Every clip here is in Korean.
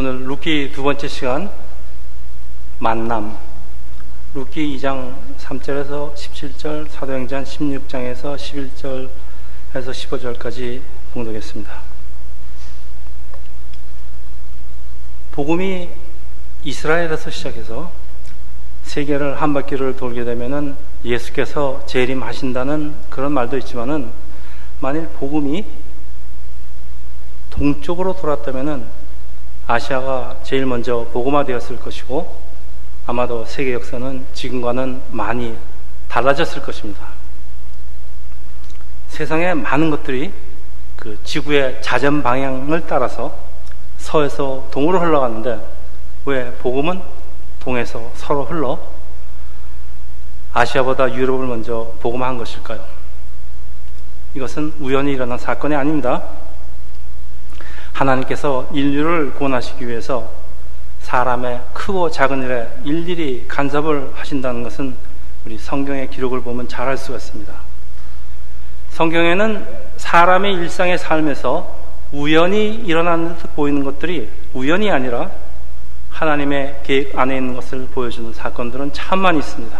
오늘 룻기 두 번째 시간 만남 룻기 2장 3절에서 17절 사도행전 16장에서 11절에서 15절까지 봉독했습니다. 복음이 이스라엘에서 시작해서 세계를 한 바퀴를 돌게 되면은 예수께서 재림하신다는 그런 말도 있지만은 만일 복음이 동쪽으로 돌았다면은 아시아가 제일 먼저 복음화되었을 것이고 아마도 세계 역사는 지금과는 많이 달라졌을 것입니다. 세상의 많은 것들이 그 지구의 자전 방향을 따라서 서에서 동으로 흘러가는데 왜 복음은 동에서 서로 흘러 아시아보다 유럽을 먼저 복음한 것일까요? 이것은 우연히 일어난 사건이 아닙니다. 하나님께서 인류를 구원하시기 위해서 사람의 크고 작은 일에 일일이 간섭을 하신다는 것은 우리 성경의 기록을 보면 잘 알 수가 있습니다. 성경에는 사람의 일상의 삶에서 우연히 일어나는 듯 보이는 것들이 우연이 아니라 하나님의 계획 안에 있는 것을 보여주는 사건들은 참 많이 있습니다.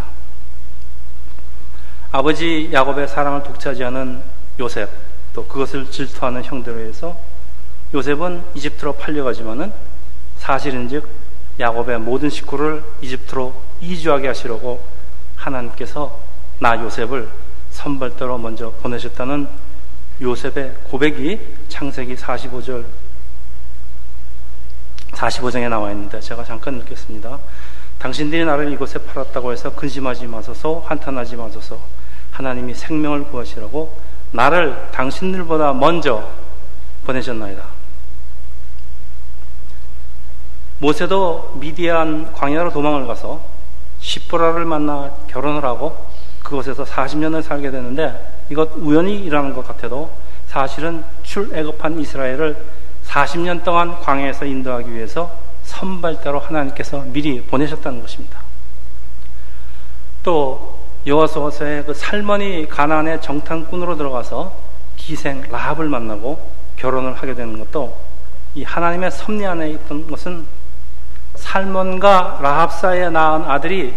아버지 야곱의 사랑을 독차지하는 요셉, 또 그것을 질투하는 형들에 의해서 요셉은 이집트로 팔려가지만은 사실은즉 야곱의 모든 식구를 이집트로 이주하게 하시려고 하나님께서 나 요셉을 선발대로 먼저 보내셨다는 요셉의 고백이 창세기 45절 45장에 나와 있는데 제가 잠깐 읽겠습니다. 당신들이 나를 이곳에 팔았다고 해서 근심하지 마소서 한탄하지 마소서 하나님이 생명을 구하시라고 나를 당신들보다 먼저 보내셨나이다. 모세도 미디안 광야로 도망을 가서 시보라를 만나 결혼을 하고 그곳에서 40년을 살게 되는데 이것 우연히 일어난 것 같아도 사실은 출애굽한 이스라엘을 40년 동안 광야에서 인도하기 위해서 선발대로 하나님께서 미리 보내셨다는 것입니다. 또 여호수아서의 그 살머니 가나안의 정탐꾼으로 들어가서 기생 라합을 만나고 결혼을 하게 되는 것도 이 하나님의 섭리 안에 있던 것은 살몬과 라합 사이에 낳은 아들이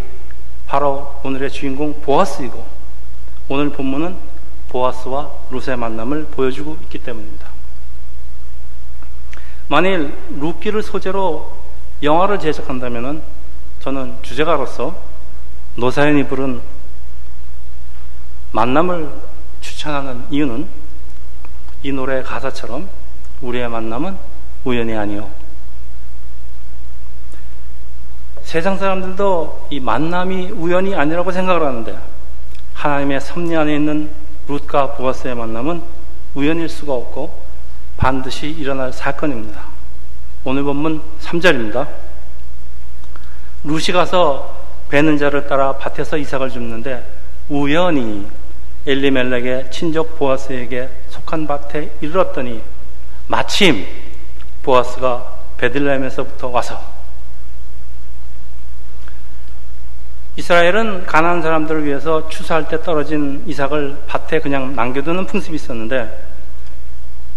바로 오늘의 주인공 보아스이고 오늘 본문은 보아스와 루스의 만남을 보여주고 있기 때문입니다. 만일 루키를 소재로 영화를 제작한다면 저는 주제가로서 노사연이 부른 만남을 추천하는 이유는 이 노래 가사처럼 우리의 만남은 우연이 아니요 세상 사람들도 이 만남이 우연이 아니라고 생각을 하는데 하나님의 섭리 안에 있는 룻과 보아스의 만남은 우연일 수가 없고 반드시 일어날 사건입니다. 오늘 본문 3절입니다. 룻이 가서 배는 자를 따라 밭에서 이삭을 줍는데 우연히 엘리멜렉의 친족 보아스에게 속한 밭에 이르렀더니 마침 보아스가 베들레헴에서부터 와서 이스라엘은 가난한 사람들을 위해서 추수할 때 떨어진 이삭을 밭에 그냥 남겨두는 풍습이 있었는데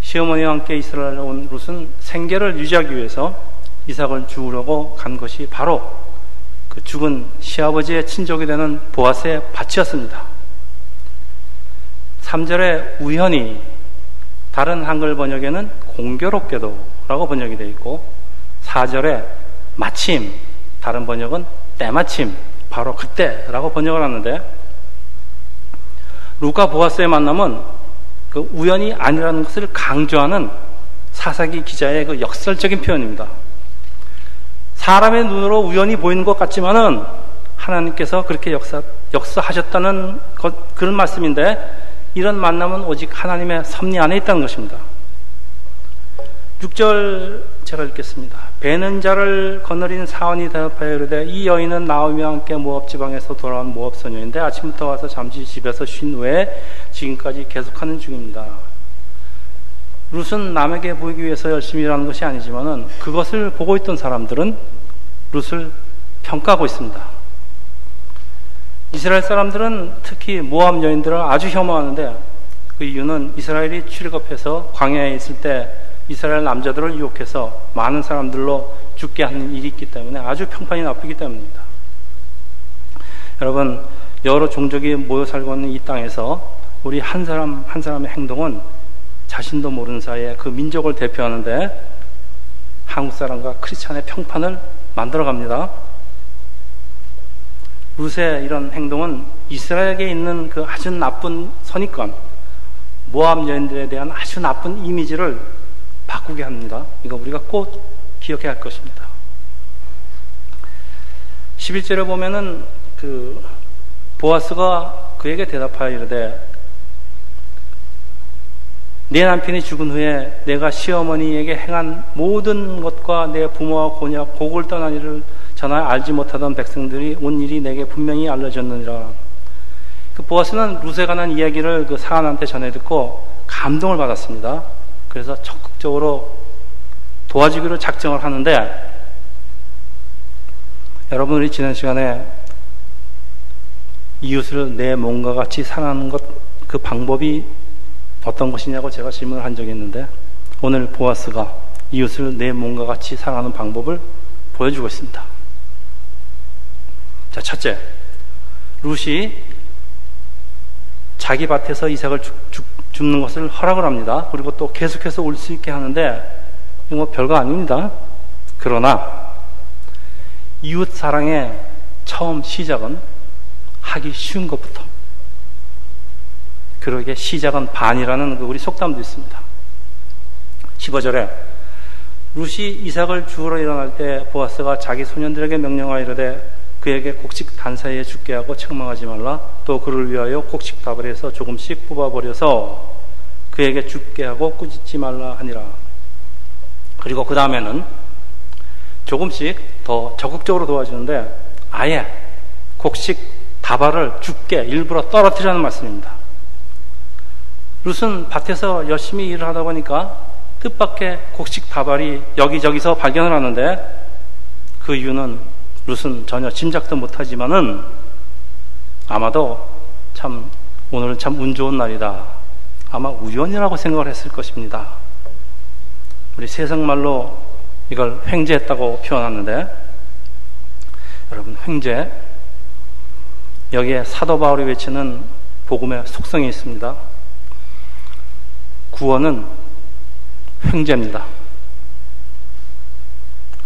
시어머니와 함께 이스라엘에 온 룻은 생계를 유지하기 위해서 이삭을 주우려고 간 것이 바로 그 죽은 시아버지의 친족이 되는 보아스의 밭이었습니다. 3절에 우연히 다른 한글 번역에는 공교롭게도 라고 번역이 되어 있고 4절에 마침 다른 번역은 때마침 바로 그때라고 번역을 하는데 루카 보아스의 만남은 그 우연이 아니라는 것을 강조하는 사사기 기자의 그 역설적인 표현입니다. 사람의 눈으로 우연히 보이는 것 같지만은 하나님께서 그렇게 역사, 역사하셨다는 것, 그런 말씀인데 이런 만남은 오직 하나님의 섭리 안에 있다는 것입니다. 6절 제가 읽겠습니다. 배는 자를 거느린 사원이 대답하여 이르되 이 여인은 나오미와 함께 모압 지방에서 돌아온 모압 소녀인데 아침부터 와서 잠시 집에서 쉰 후에 지금까지 계속하는 중입니다. 룻은 남에게 보이기 위해서 열심히 일하는 것이 아니지만은 그것을 보고 있던 사람들은 룻을 평가하고 있습니다. 이스라엘 사람들은 특히 모압 여인들을 아주 혐오하는데 그 이유는 이스라엘이 출애굽해서 광야에 있을 때 이스라엘 남자들을 유혹해서 많은 사람들로 죽게 하는 일이 있기 때문에 아주 평판이 나쁘기 때문입니다. 여러분, 여러 종족이 모여 살고 있는 이 땅에서 우리 한 사람 한 사람의 행동은 자신도 모르는 사이에 그 민족을 대표하는데 한국 사람과 크리스찬의 평판을 만들어 갑니다. 루세 이런 행동은 이스라엘에 있는 그 아주 나쁜 선입관, 모함 여인들에 대한 아주 나쁜 이미지를 바꾸게 합니다. 이거 우리가 꼭 기억해야 할 것입니다. 11절에 보면은 그 보아스가 그에게 대답하여 이르되 내 남편이 죽은 후에 내가 시어머니에게 행한 모든 것과 내 부모와 고녀 곡을 떠난 일을 전하 알지 못하던 백성들이 온 일이 내게 분명히 알려졌느니라. 그 보아스는 루세 관한 이야기를 그 사안한테 전해 듣고 감동을 받았습니다. 그래서 적극적으로 도와주기로 작정을 하는데 여러분 우리 지난 시간에 이웃을 내 몸과 같이 사랑하는 것 그 방법이 어떤 것이냐고 제가 질문을 한 적이 있는데 오늘 보아스가 이웃을 내 몸과 같이 사랑하는 방법을 보여주고 있습니다. 자, 첫째. 룻이 자기 밭에서 이삭을 죽, 죽, 줍는 것을 허락을 합니다. 그리고 또 계속해서 올 수 있게 하는데 이거 뭐 별거 아닙니다. 그러나 이웃 사랑의 처음 시작은 하기 쉬운 것부터 그러게 시작은 반이라는 그 우리 속담도 있습니다. 15절에 루시 이삭을 주우러 일어날 때 보아스가 자기 소년들에게 명령하여 이르되 그에게 곡식 단사이에 죽게 하고 책망하지 말라 또 그를 위하여 곡식 답을 해서 조금씩 뽑아버려서 그에게 죽게 하고 꾸짖지 말라 하니라 그리고 그 다음에는 조금씩 더 적극적으로 도와주는데 아예 곡식 다발을 죽게 일부러 떨어뜨리라는 말씀입니다. 룻은 밭에서 열심히 일을 하다 보니까 뜻밖의 곡식 다발이 여기저기서 발견을 하는데 그 이유는 룻은 전혀 짐작도 못하지만은 아마도 참 오늘은 참 운 좋은 날이다. 아마 우연이라고 생각을 했을 것입니다. 우리 세상 말로 이걸 횡재했다고 표현하는데 여러분 횡재 여기에 사도 바울이 외치는 복음의 속성이 있습니다. 구원은 횡재입니다.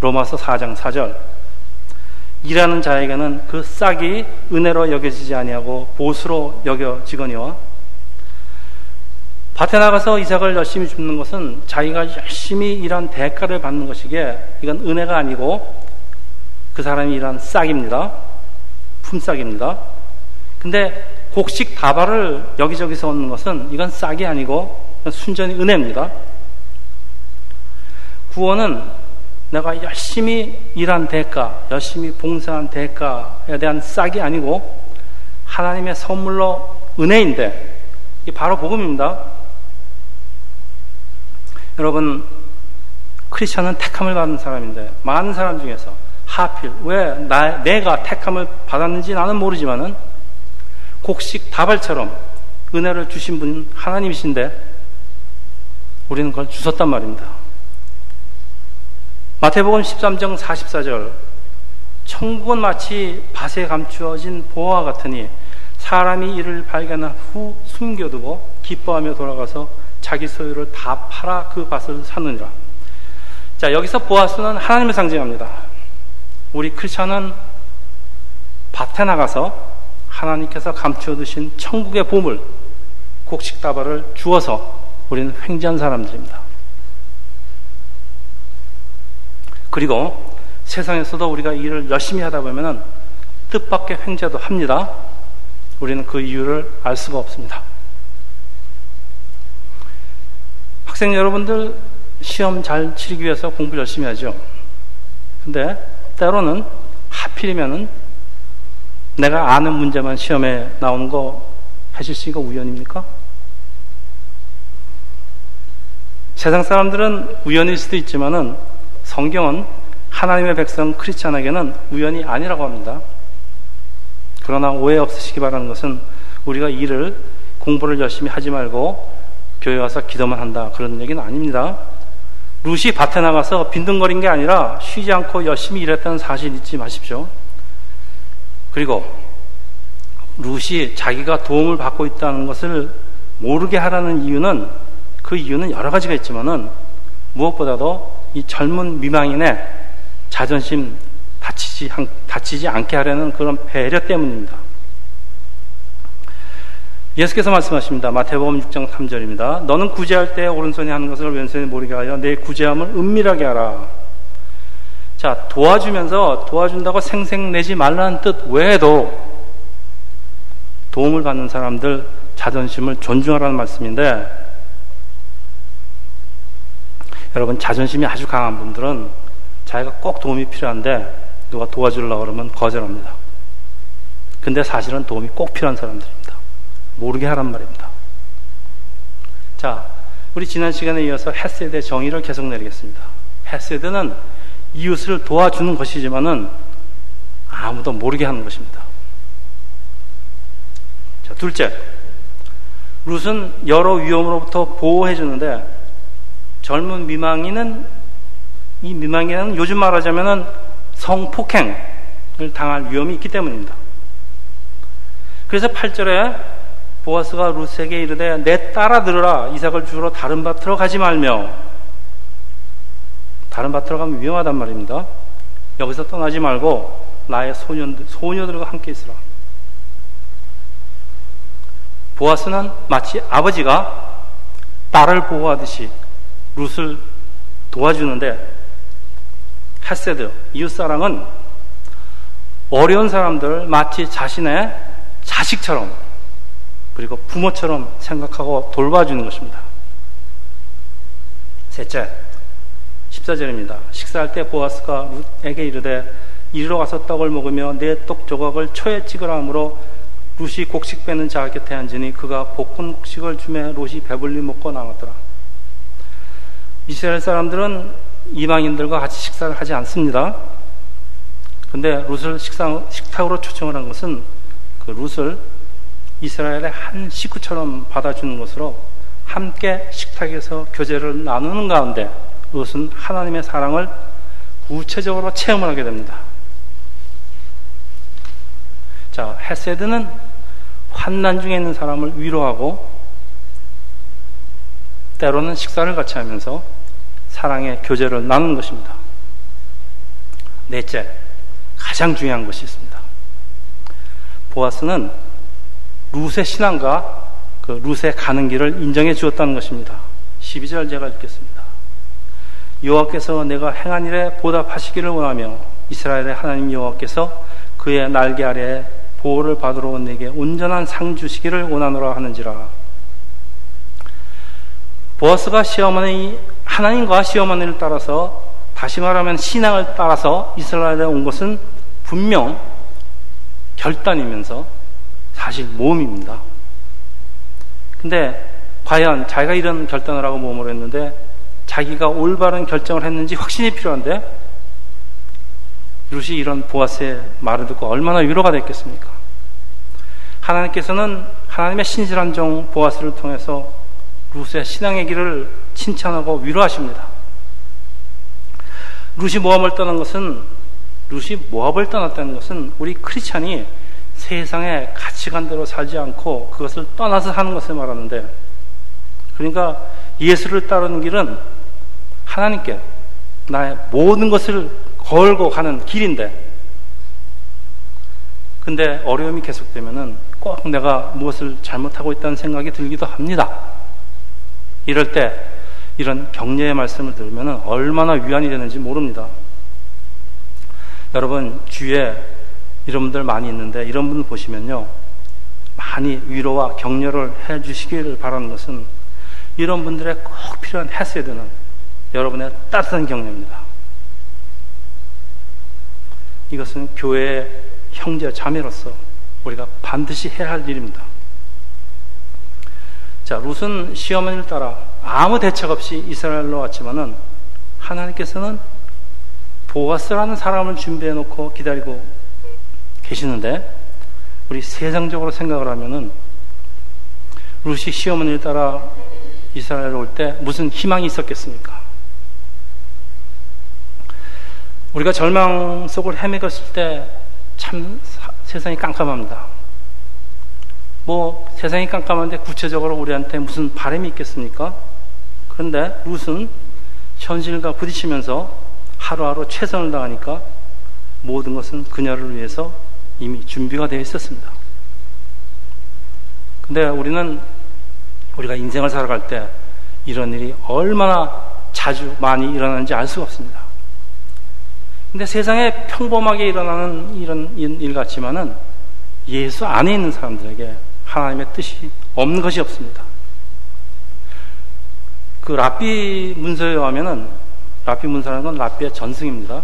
로마서 4장 4절 일하는 자에게는 그 싹이 은혜로 여겨지지 아니하고 보수로 여겨지거니와 밭에 나가서 이삭을 열심히 줍는 것은 자기가 열심히 일한 대가를 받는 것이기에 이건 은혜가 아니고 그 사람이 일한 싹입니다. 품싹입니다. 근데 곡식 다발을 여기저기서 얻는 것은 이건 싹이 아니고 순전히 은혜입니다. 구원은 내가 열심히 일한 대가, 열심히 봉사한 대가에 대한 싹이 아니고 하나님의 선물로 은혜인데 이 바로 복음입니다. 여러분 크리스천은 택함을 받은 사람인데 많은 사람 중에서 하필 왜 나, 내가 택함을 받았는지 나는 모르지만은 곡식 다발처럼 은혜를 주신 분 하나님이신데 우리는 그걸 주셨단 말입니다. 마태복음 13장 44절 천국은 마치 밭에 감추어진 보화와 같으니 사람이 이를 발견한 후 숨겨두고 기뻐하며 돌아가서 자기 소유를 다 팔아 그 밭을 사느니라. 자, 여기서 보아스는 하나님을 상징합니다. 우리 크리스천은 밭에 나가서 하나님께서 감추어 두신 천국의 보물, 곡식다발을 주어서 우리는 횡재한 사람들입니다. 그리고 세상에서도 우리가 일을 열심히 하다 보면은 뜻밖의 횡재도 합니다. 우리는 그 이유를 알 수가 없습니다. 학생 여러분들 시험 잘 치르기 위해서 공부 열심히 하죠. 근데 때로는 하필이면은 내가 아는 문제만 시험에 나오는 거 하실 수 있는 거 우연입니까? 세상 사람들은 우연일 수도 있지만은 성경은 하나님의 백성 크리스찬에게는 우연이 아니라고 합니다. 그러나 오해 없으시기 바라는 것은 우리가 일을 공부를 열심히 하지 말고 교회 와서 기도만 한다 그런 얘기는 아닙니다. 루시 밭에 나가서 빈둥거린 게 아니라 쉬지 않고 열심히 일했다는 사실 잊지 마십시오. 그리고 루시 자기가 도움을 받고 있다는 것을 모르게 하라는 이유는 그 이유는 여러 가지가 있지만은 무엇보다도 이 젊은 미망인의 자존심 다치지, 다치지 않게 하려는 그런 배려 때문입니다. 예수께서 말씀하십니다. 마태복음 6장 3절입니다. 너는 구제할 때 오른손이 하는 것을 왼손이 모르게 하여 내 구제함을 은밀하게 하라. 자, 도와주면서 도와준다고 생색내지 말라는 뜻 외에도 도움을 받는 사람들 자존심을 존중하라는 말씀인데 여러분 자존심이 아주 강한 분들은 자기가 꼭 도움이 필요한데 누가 도와주려고 그러면 거절합니다. 근데 사실은 도움이 꼭 필요한 사람들입니다. 모르게 하란 말입니다. 자, 우리 지난 시간에 이어서 헤세드의 정의를 계속 내리겠습니다. 헤세드는 이웃을 도와주는 것이지만은 아무도 모르게 하는 것입니다. 자, 둘째. 룻은 여러 위험으로부터 보호해 주는데 젊은 미망이는 이 미망이는 요즘 말하자면은 성폭행을 당할 위험이 있기 때문입니다. 그래서 8절에 보아스가 룻에게 이르되 내 따라 들으라 이삭을 주러 다른 밭으로 가지 말며 다른 밭으로 가면 위험하단 말입니다. 여기서 떠나지 말고 나의 소년들, 소녀들과 함께 있으라. 보아스는 마치 아버지가 딸을 보호하듯이 룻을 도와주는데 헤세드, 이웃사랑은 어려운 사람들 마치 자신의 자식처럼 그리고 부모처럼 생각하고 돌봐주는 것입니다. 셋째, 14절입니다. 식사할 때 보아스가 룻에게 이르되 이리로 가서 떡을 먹으며 내 떡 조각을 초에 찍으라 하므로 룻이 곡식 빼는 자 곁에 앉으니 그가 볶은 곡식을 주매 롯이 배불리 먹고 나왔더라. 이스라엘 사람들은 이방인들과 같이 식사를 하지 않습니다. 근데 룻을 식사, 식탁으로 초청을 한 것은 그 룻을 이스라엘의 한 식구처럼 받아주는 것으로 함께 식탁에서 교제를 나누는 가운데 룻은 하나님의 사랑을 구체적으로 체험을 하게 됩니다. 자, 헤세드는 환난 중에 있는 사람을 위로하고 때로는 식사를 같이 하면서 사랑의 교제를 나눈 것입니다. 넷째, 가장 중요한 것이 있습니다. 보아스는 룻의 신앙과 그 룻의 가는 길을 인정해 주었다는 것입니다. 12절 제가 읽겠습니다. 여호와께서 내가 행한 일에 보답하시기를 원하며 이스라엘의 하나님 여호와께서 그의 날개 아래 보호를 받으러 온 내게 온전한 상 주시기를 원하노라 하는지라. 보아스가 시어머니 하나님과 시어머니를 따라서 다시 말하면 신앙을 따라서 이스라엘에 온 것은 분명 결단이면서 사실 모험입니다. 근데 과연 자기가 이런 결단을 하고 모험을 했는데 자기가 올바른 결정을 했는지 확신이 필요한데 루시 이런 보아스의 말을 듣고 얼마나 위로가 됐겠습니까? 하나님께서는 하나님의 신실한 종 보아스를 통해서 루스의 신앙의 길을 칭찬하고 위로하십니다. 루시 모압을 떠난 것은 루시 모압을 떠났다는 것은 우리 크리스찬이 세상의 가치관대로 살지 않고 그것을 떠나서 하는 것을 말하는데 그러니까 예수를 따르는 길은 하나님께 나의 모든 것을 걸고 가는 길인데 근데 어려움이 계속되면은 꼭 내가 무엇을 잘못하고 있다는 생각이 들기도 합니다. 이럴 때 이런 격려의 말씀을 들으면 얼마나 위안이 되는지 모릅니다. 여러분, 주위에 이런 분들 많이 있는데 이런 분들 보시면요. 많이 위로와 격려를 해 주시기를 바라는 것은 이런 분들의 꼭 필요한 했어야 되는 여러분의 따뜻한 격려입니다. 이것은 교회의 형제 자매로서 우리가 반드시 해야 할 일입니다. 자, 룻은 시어머니를 따라 아무 대책 없이 이스라엘로 왔지만은 하나님께서는 보아스라는 사람을 준비해 놓고 기다리고 계시는데 우리 세상적으로 생각을 하면은 룻이 시어머니를 따라 이스라엘 올 때 무슨 희망이 있었겠습니까? 우리가 절망 속을 헤매갔을 때 참 세상이 깜깜합니다. 뭐 세상이 깜깜한데 구체적으로 우리한테 무슨 바람이 있겠습니까? 그런데 룻은 현실과 부딪히면서 하루하루 최선을 다하니까 모든 것은 그녀를 위해서 이미 준비가 되어 있었습니다. 근데 우리는 우리가 인생을 살아갈 때 이런 일이 얼마나 자주 많이 일어나는지 알 수가 없습니다. 근데 세상에 평범하게 일어나는 이런 일 같지만은 예수 안에 있는 사람들에게 하나님의 뜻이 없는 것이 없습니다. 그 라삐 문서에 의하면은 라삐 문서라는 건 라삐의 전승입니다.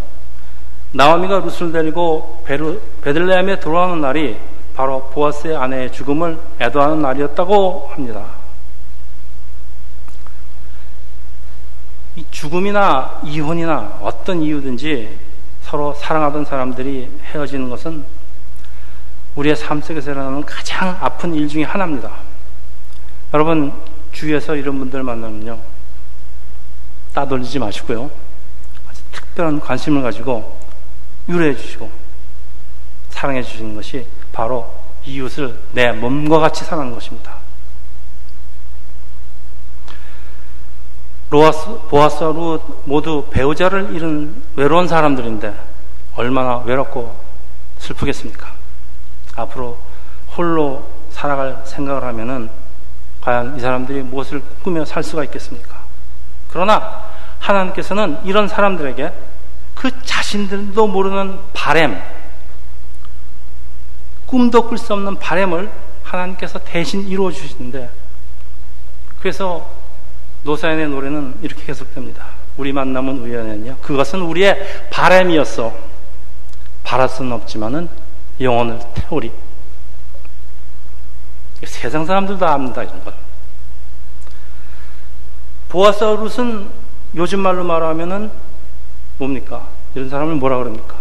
나오미가 루스를 데리고 베르, 베들레헴에 돌아오는 날이 바로 보아스의 아내의 죽음을 애도하는 날이었다고 합니다. 이 죽음이나 이혼이나 어떤 이유든지 서로 사랑하던 사람들이 헤어지는 것은 우리의 삶 속에서 일어나는 가장 아픈 일 중에 하나입니다. 여러분, 주위에서 이런 분들 만나면요. 따돌리지 마시고요. 아주 특별한 관심을 가지고 유래해 주시고 사랑해 주시는 것이 바로 이웃을 내 몸과 같이 사랑하는 것입니다. 로아스, 보아스와 루 모두 배우자를 잃은 외로운 사람들인데 얼마나 외롭고 슬프겠습니까? 앞으로 홀로 살아갈 생각을 하면은 과연 이 사람들이 무엇을 꾸며 살 수가 있겠습니까? 그러나 하나님께서는 이런 사람들에게 그 자신들도 모르는 바램, 꿈도 꿀 수 없는 바램을 하나님께서 대신 이루어 주시는데 그래서 노사연의 노래는 이렇게 계속됩니다. 우리 만남은 우연이었냐? 그것은 우리의 바램이었어. 바랄 수는 없지만은 영혼을 태우리. 세상 사람들도 압니다, 이런 걸. 보아사우루스는 요즘 말로 말하면은 뭡니까? 이런 사람을 뭐라 그럽니까?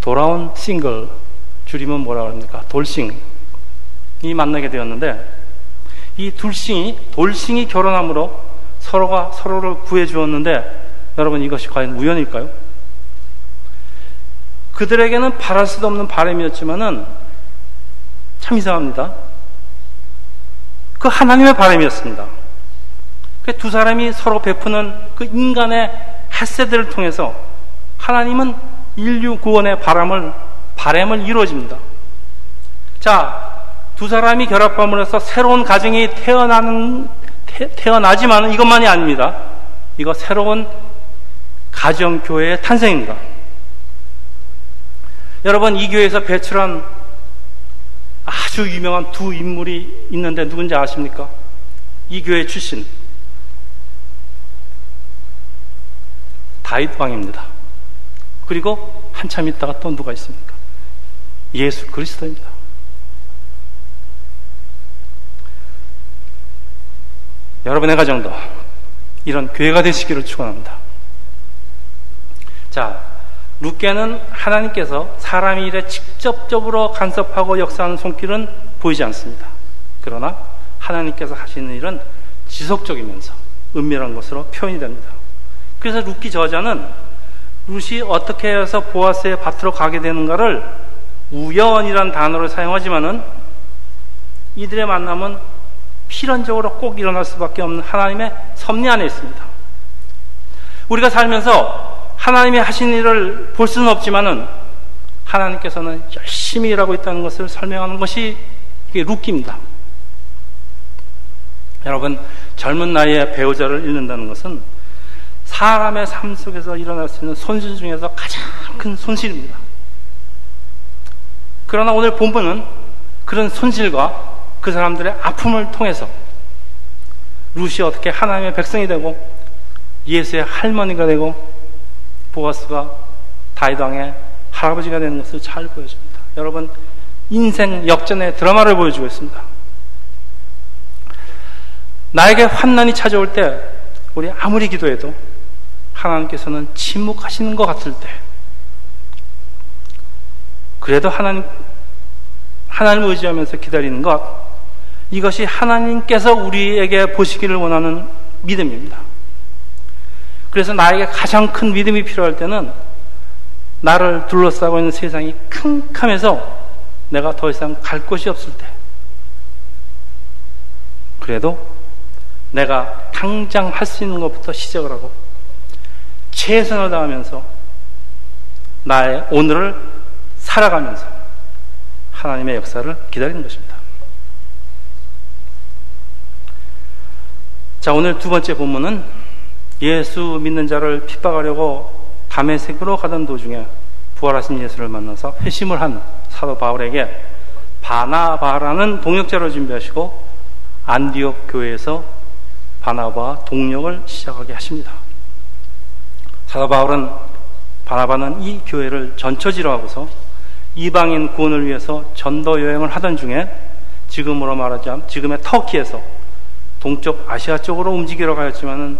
돌아온 싱글, 줄이면 뭐라 그럽니까? 돌싱이 만나게 되었는데, 이 둘싱이 돌싱이 결혼함으로 서로가 서로를 구해 주었는데 여러분 이것이 과연 우연일까요? 그들에게는 바랄 수도 없는 바람이었지만은 참 이상합니다. 그 하나님의 바람이었습니다. 그 두 사람이 서로 베푸는 그 인간의 햇세들을 통해서 하나님은 인류 구원의 바람을 바람을 이루어집니다. 자, 두 사람이 결합함으로써 새로운 가정이 태어나는 태, 어나지만 이것만이 아닙니다. 이거 새로운 가정 교회의 탄생입니다. 여러분 이 교회에서 배출한 아주 유명한 두 인물이 있는데 누군지 아십니까? 이 교회 출신 다윗 왕입니다. 그리고 한참 있다가 또 누가 있습니까? 예수 그리스도입니다. 여러분의 가정도 이런 교회가 되시기를 축원합니다. 자, 룻게는 하나님께서 사람의 일에 직접적으로 간섭하고 역사하는 손길은 보이지 않습니다. 그러나 하나님께서 하시는 일은 지속적이면서 은밀한 것으로 표현이 됩니다. 그래서 룻기 저자는 룻이 어떻게 해서 보아스의 밭으로 가게 되는가를 우연이란 단어를 사용하지만은 이들의 만남은 필연적으로 꼭 일어날 수밖에 없는 하나님의 섭리 안에 있습니다. 우리가 살면서 하나님이 하신 일을 볼 수는 없지만은 하나님께서는 열심히 일하고 있다는 것을 설명하는 것이 이게 루키입니다. 여러분, 젊은 나이에 배우자를 잃는다는 것은 사람의 삶 속에서 일어날 수 있는 손실 중에서 가장 큰 손실입니다. 그러나 오늘 본문은 그런 손실과 그 사람들의 아픔을 통해서 루시 어떻게 하나님의 백성이 되고 예수의 할머니가 되고 보아스가 다이당의 할아버지가 되는 것을 잘 보여줍니다. 여러분 인생 역전의 드라마를 보여주고 있습니다. 나에게 환난이 찾아올 때 우리 아무리 기도해도 하나님께서는 침묵하시는 것 같을 때 그래도 하나님 하나님을 의지하면서 기다리는 것 이것이 하나님께서 우리에게 보시기를 원하는 믿음입니다. 그래서 나에게 가장 큰 믿음이 필요할 때는 나를 둘러싸고 있는 세상이 캄캄해서 내가 더 이상 갈 곳이 없을 때. 그래도 내가 당장 할 수 있는 것부터 시작을 하고 최선을 다하면서 나의 오늘을 살아가면서 하나님의 역사를 기다리는 것입니다. 자, 오늘 두 번째 본문은 예수 믿는 자를 핍박하려고 담에색으로 가던 도중에 부활하신 예수를 만나서 회심을 한 사도 바울에게 바나바라는 동역자를 준비하시고 안디옥 교회에서 바나바 동력을 시작하게 하십니다. 사도 바울은 바나바는 이 교회를 전처지로 하고서 이방인 구원을 위해서 전도 여행을 하던 중에 지금으로 말하자면 지금의 터키에서 동쪽 아시아 쪽으로 움직이러 가였지만은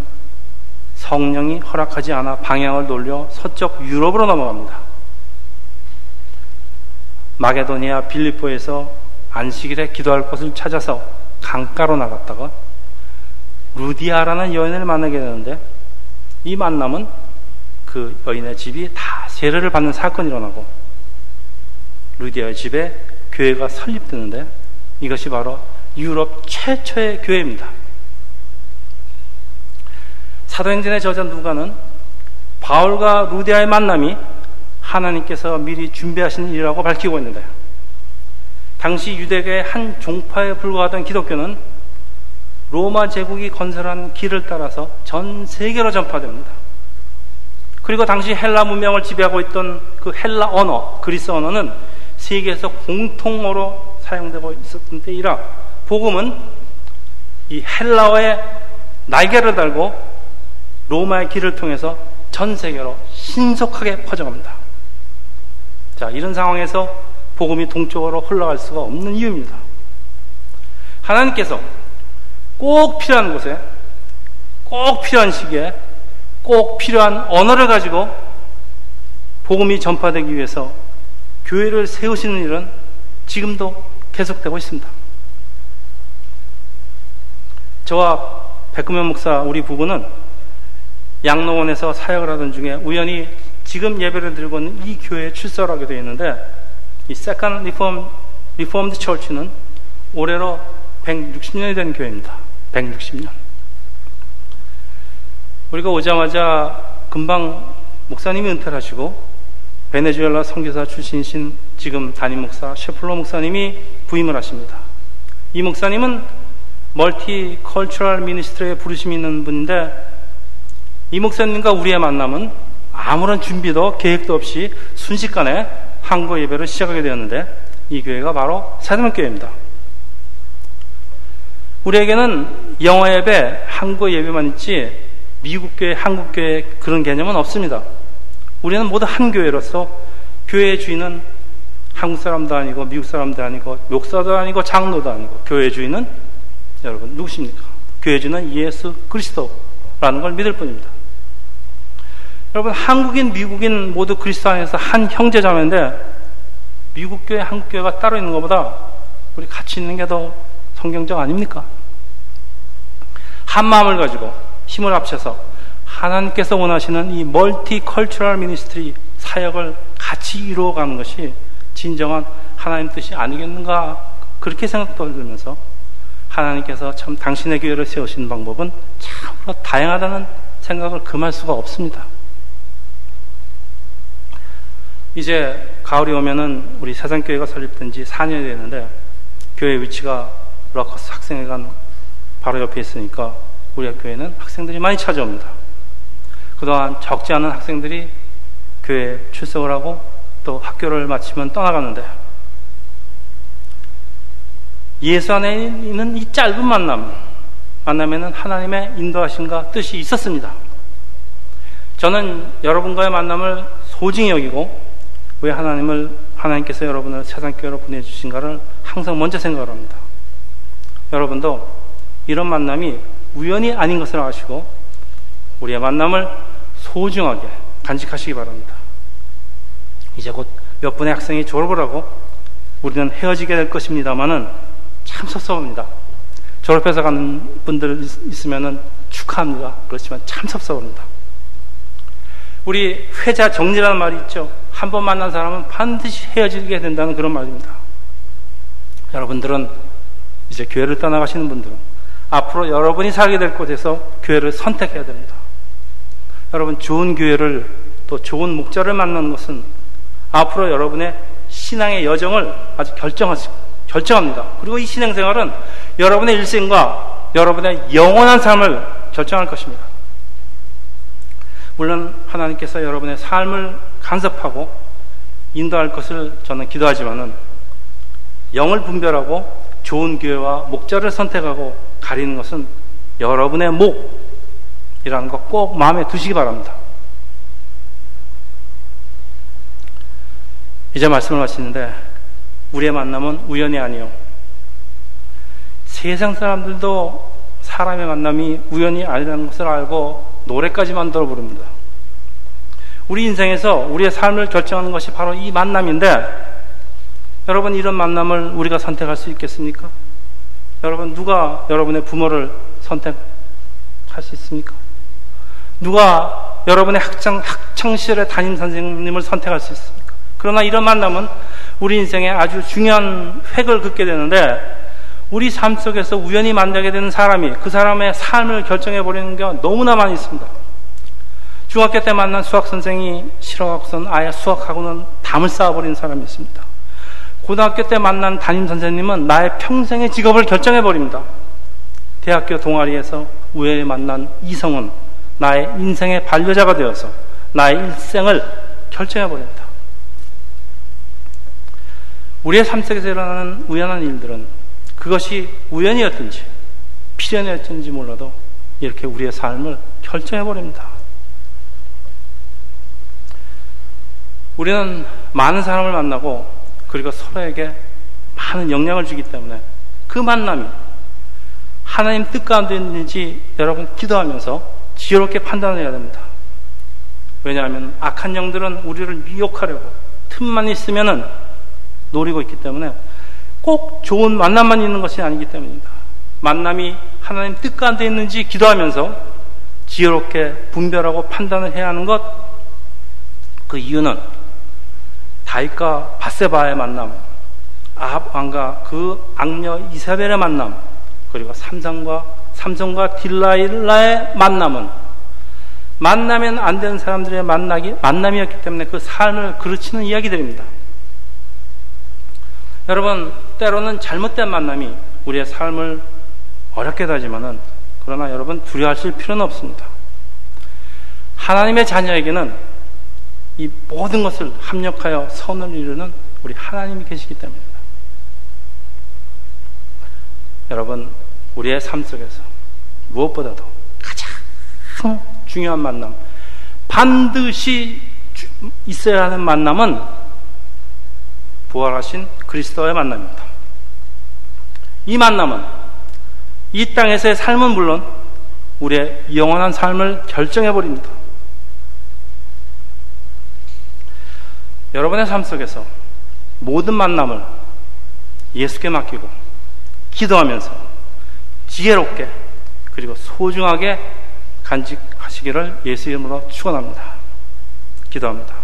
성령이 허락하지 않아 방향을 돌려 서쪽 유럽으로 넘어갑니다. 마게도니아 빌리포에서 안식일에 기도할 곳을 찾아서 강가로 나갔다가 루디아라는 여인을 만나게 되는데 이 만남은 그 여인의 집이 다 세례를 받는 사건이 일어나고 루디아의 집에 교회가 설립되는데 이것이 바로 유럽 최초의 교회입니다. 사도행전의 저자 누가는 바울과 루디아의 만남이 하나님께서 미리 준비하신 일이라고 밝히고 있는데 당시 유대계의 한 종파에 불과하던 기독교는 로마 제국이 건설한 길을 따라서 전 세계로 전파됩니다. 그리고 당시 헬라 문명을 지배하고 있던 그 헬라 언어, 그리스 언어는 세계에서 공통어로 사용되고 있었던 때이라 복음은 이 헬라어의 날개를 달고 로마의 길을 통해서 전 세계로 신속하게 퍼져갑니다. 자, 이런 상황에서 복음이 동쪽으로 흘러갈 수가 없는 이유입니다. 하나님께서 꼭 필요한 곳에, 꼭 필요한 시기에, 꼭 필요한 언어를 가지고 복음이 전파되기 위해서 교회를 세우시는 일은 지금도 계속되고 있습니다. 저와 백금현 목사 우리 부부는 양로원에서 사역을 하던 중에 우연히 지금 예배를 드리고 있는 이 교회에 출석을 하게 되어 있는데 이 Second Reform, Reformed Church는 올해로 160년이 된 교회입니다. 160년. 우리가 오자마자 금방 목사님이 은퇴를 하시고 베네수엘라 선교사 출신이신 지금 담임 목사 셰플로 목사님이 부임을 하십니다. 이 목사님은 멀티 컬처럴 미니스트리에 부르심이 있는 분인데 이 목사님과 우리의 만남은 아무런 준비도 계획도 없이 순식간에 한국 예배를 시작하게 되었는데 이 교회가 바로 사드문 교회입니다. 우리에게는 영어 예배, 한국 예배만 있지 미국 교회, 한국 교회 그런 개념은 없습니다. 우리는 모두 한 교회로서 교회의 주인은 한국 사람도 아니고 미국 사람도 아니고 목사도 아니고 장로도 아니고 교회 주인은 여러분 누구십니까? 교회 주인은 예수 그리스도라는 걸 믿을 뿐입니다. 여러분 한국인, 미국인 모두 그리스도 안에서 한 형제자매인데 미국 교회, 한국 교회가 따로 있는 것보다 우리 같이 있는 게 더 성경적 아닙니까? 한 마음을 가지고 힘을 합쳐서 하나님께서 원하시는 이 multicultural ministry 사역을 같이 이루어가는 것이 진정한 하나님 뜻이 아니겠는가 그렇게 생각도 들면서 하나님께서 참 당신의 교회를 세우신 방법은 참으로 다양하다는 생각을 금할 수가 없습니다. 이제 가을이 오면은 우리 세상교회가 설립된 지 4년이 되는데 교회 위치가 러커스 학생회관 바로 옆에 있으니까 우리 교회는 학생들이 많이 찾아옵니다. 그동안 적지 않은 학생들이 교회에 출석을 하고 또 학교를 마치면 떠나가는데 예수 안에 있는 이 짧은 만남, 만남에는 하나님의 인도하심과 뜻이 있었습니다. 저는 여러분과의 만남을 소중히 여기고 왜 하나님을 하나님께서 여러분을 세상 교회로 보내주신가를 항상 먼저 생각을 합니다. 여러분도 이런 만남이 우연이 아닌 것을 아시고 우리의 만남을 소중하게 간직하시기 바랍니다. 이제 곧 몇 분의 학생이 졸업을 하고 우리는 헤어지게 될 것입니다만은 참 섭섭합니다. 졸업해서 가는 분들 있으면 축하합니다. 그렇지만 참 섭섭합니다. 우리 회자 정리라는 말이 있죠. 한 번 만난 사람은 반드시 헤어지게 된다는 그런 말입니다. 여러분들은 이제 교회를 떠나가시는 분들은 앞으로 여러분이 살게 될 곳에서 교회를 선택해야 됩니다. 여러분 좋은 교회를 또 좋은 목자를 만나는 것은 앞으로 여러분의 신앙의 여정을 아주 결정하시, 결정합니다. 그리고 이 신앙생활은 여러분의 일생과 여러분의 영원한 삶을 결정할 것입니다. 물론 하나님께서 여러분의 삶을 간섭하고 인도할 것을 저는 기도하지만은 영을 분별하고 좋은 교회와 목자를 선택하고 가리는 것은 여러분의 목이라는 것 꼭 마음에 두시기 바랍니다. 이제 말씀을 마치는데 우리의 만남은 우연이 아니요. 세상 사람들도 사람의 만남이 우연이 아니라는 것을 알고 노래까지 만들어 부릅니다. 우리 인생에서 우리의 삶을 결정하는 것이 바로 이 만남인데 여러분 이런 만남을 우리가 선택할 수 있겠습니까? 여러분 누가 여러분의 부모를 선택할 수 있습니까? 누가 여러분의 학창 학창 시절의 담임 선생님을 선택할 수 있습니까? 그러나 이런 만남은 우리 인생에 아주 중요한 획을 긋게 되는데 우리 삶 속에서 우연히 만나게 되는 사람이 그 사람의 삶을 결정해 버리는 게 너무나 많이 있습니다. 중학교 때 만난 수학 선생이 싫어하고선 아예 수학하고는 담을 쌓아버리는 사람이 있습니다. 고등학교 때 만난 담임 선생님은 나의 평생의 직업을 결정해 버립니다. 대학교 동아리에서 우연히 만난 이성은 나의 인생의 반려자가 되어서 나의 일생을 결정해 버립니다. 우리의 삶 속에서 일어나는 우연한 일들은 그것이 우연이었든지 필연이었든지 몰라도 이렇게 우리의 삶을 결정해 버립니다. 우리는 많은 사람을 만나고 그리고 서로에게 많은 영향을 주기 때문에 그 만남이 하나님 뜻 가운데 있는지 여러분 기도하면서 지혜롭게 판단해야 됩니다. 왜냐하면 악한 영들은 우리를 미혹하려고 틈만 있으면은 노리고 있기 때문에 꼭 좋은 만남만 있는 것이 아니기 때문입니다. 만남이 하나님 뜻 가운데 있는지 기도하면서 지혜롭게 분별하고 판단을 해야 하는 것, 그 이유는 다윗과 바세바의 만남, 아합 왕과 그 악녀 이사벨의 만남, 그리고 삼성과 삼성과 딜라일라의 만남은 만나면 안 되는 사람들의 만나기, 만남이었기 때문에 그 삶을 그르치는 이야기들입니다. 여러분, 때로는 잘못된 만남이 우리의 삶을 어렵게 하지만은 그러나 여러분 두려워하실 필요는 없습니다. 하나님의 자녀에게는 이 모든 것을 합력하여 선을 이루는 우리 하나님이 계시기 때문입니다. 여러분, 우리의 삶 속에서 무엇보다도 가장 중요한 만남, 반드시 있어야 하는 만남은 부활하신 그리스도의 만남입니다. 이 만남은 이 땅에서의 삶은 물론 우리의 영원한 삶을 결정해 버립니다. 여러분의 삶 속에서 모든 만남을 예수께 맡기고 기도하면서 지혜롭게 그리고 소중하게 간직하시기를 예수 이름으로 축원합니다. 기도합니다.